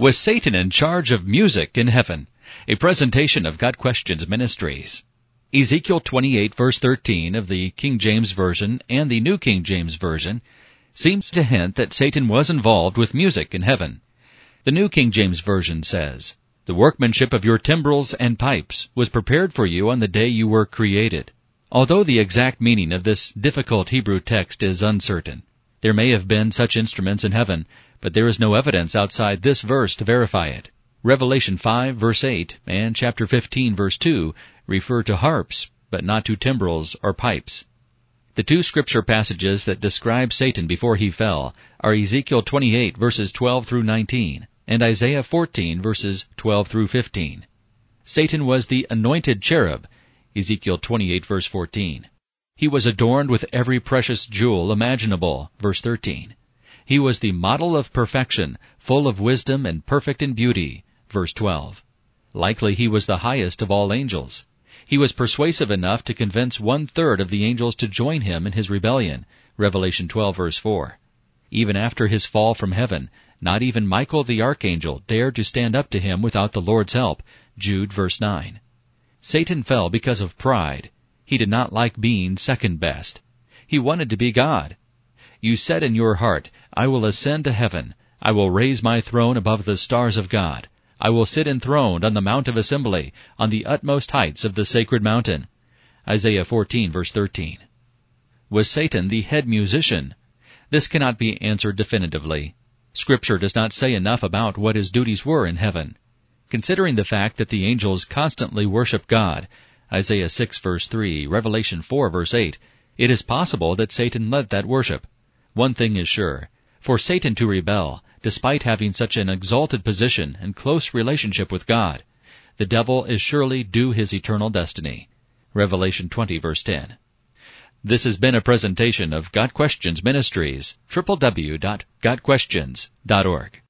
Was Satan in charge of music in heaven? A presentation of Got Questions Ministries. Ezekiel 28 verse 13 of the King James Version and the New King James Version seems to hint that Satan was involved with music in heaven. The New King James Version says, The workmanship of your timbrels and pipes was prepared for you on the day you were created. Although the exact meaning of this difficult Hebrew text is uncertain, there may have been such instruments in heaven, but there is no evidence outside this verse to verify it. Revelation 5 verse 8 and chapter 15 verse 2 refer to harps, but not to timbrels or pipes. The two scripture passages that describe Satan before he fell are Ezekiel 28 verses 12 through 19 and Isaiah 14 verses 12 through 15. Satan was the anointed cherub, Ezekiel 28 verse 14. He was adorned with every precious jewel imaginable, verse 13. He was the model of perfection, full of wisdom and perfect in beauty. Verse 12. Likely he was the highest of all angels. He was persuasive enough to convince one third of the angels to join him in his rebellion. Revelation 12 verse 4. Even after his fall from heaven, not even Michael the archangel dared to stand up to him without the Lord's help. Jude verse 9. Satan fell because of pride. He did not like being second best. He wanted to be God. You said in your heart, I will ascend to heaven. I will raise my throne above the stars of God. I will sit enthroned on the mount of assembly, on the utmost heights of the sacred mountain. Isaiah 14 verse 13. Was Satan the head musician? This cannot be answered definitively. Scripture does not say enough about what his duties were in heaven. Considering the fact that the angels constantly worship God, Isaiah 6 verse 3, Revelation 4 verse 8, it is possible that Satan led that worship. One thing is sure. For Satan to rebel, despite having such an exalted position and close relationship with God, the devil is surely due his eternal destiny. Revelation 20 verse 10. This has been a presentation of Got Questions Ministries, www.gotquestions.org.